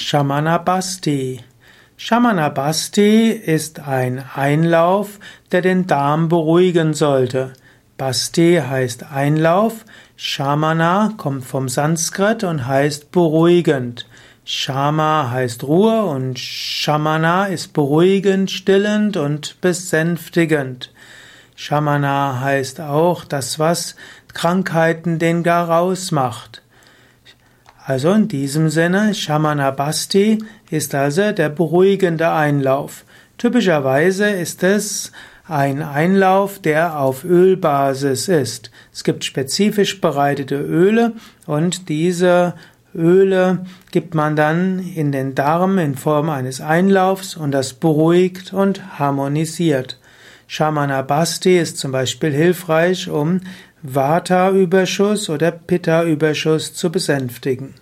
Shamanabhasti. Shamanabhasti ist ein Einlauf, der den Darm beruhigen sollte. Basti heißt Einlauf, Shamana kommt vom Sanskrit und heißt beruhigend. Shama heißt Ruhe und Shamana ist beruhigend, stillend und besänftigend. Shamana heißt auch das, was Krankheiten den Garaus macht. Also in diesem Sinne, Shamanabhasti ist also der beruhigende Einlauf. Typischerweise ist es ein Einlauf, der auf Ölbasis ist. Es gibt spezifisch bereitete Öle und diese Öle gibt man dann in den Darm in Form eines Einlaufs und das beruhigt und harmonisiert. Shamanabhasti ist zum Beispiel hilfreich, um Vata-Überschuss oder Pitta-Überschuss zu besänftigen.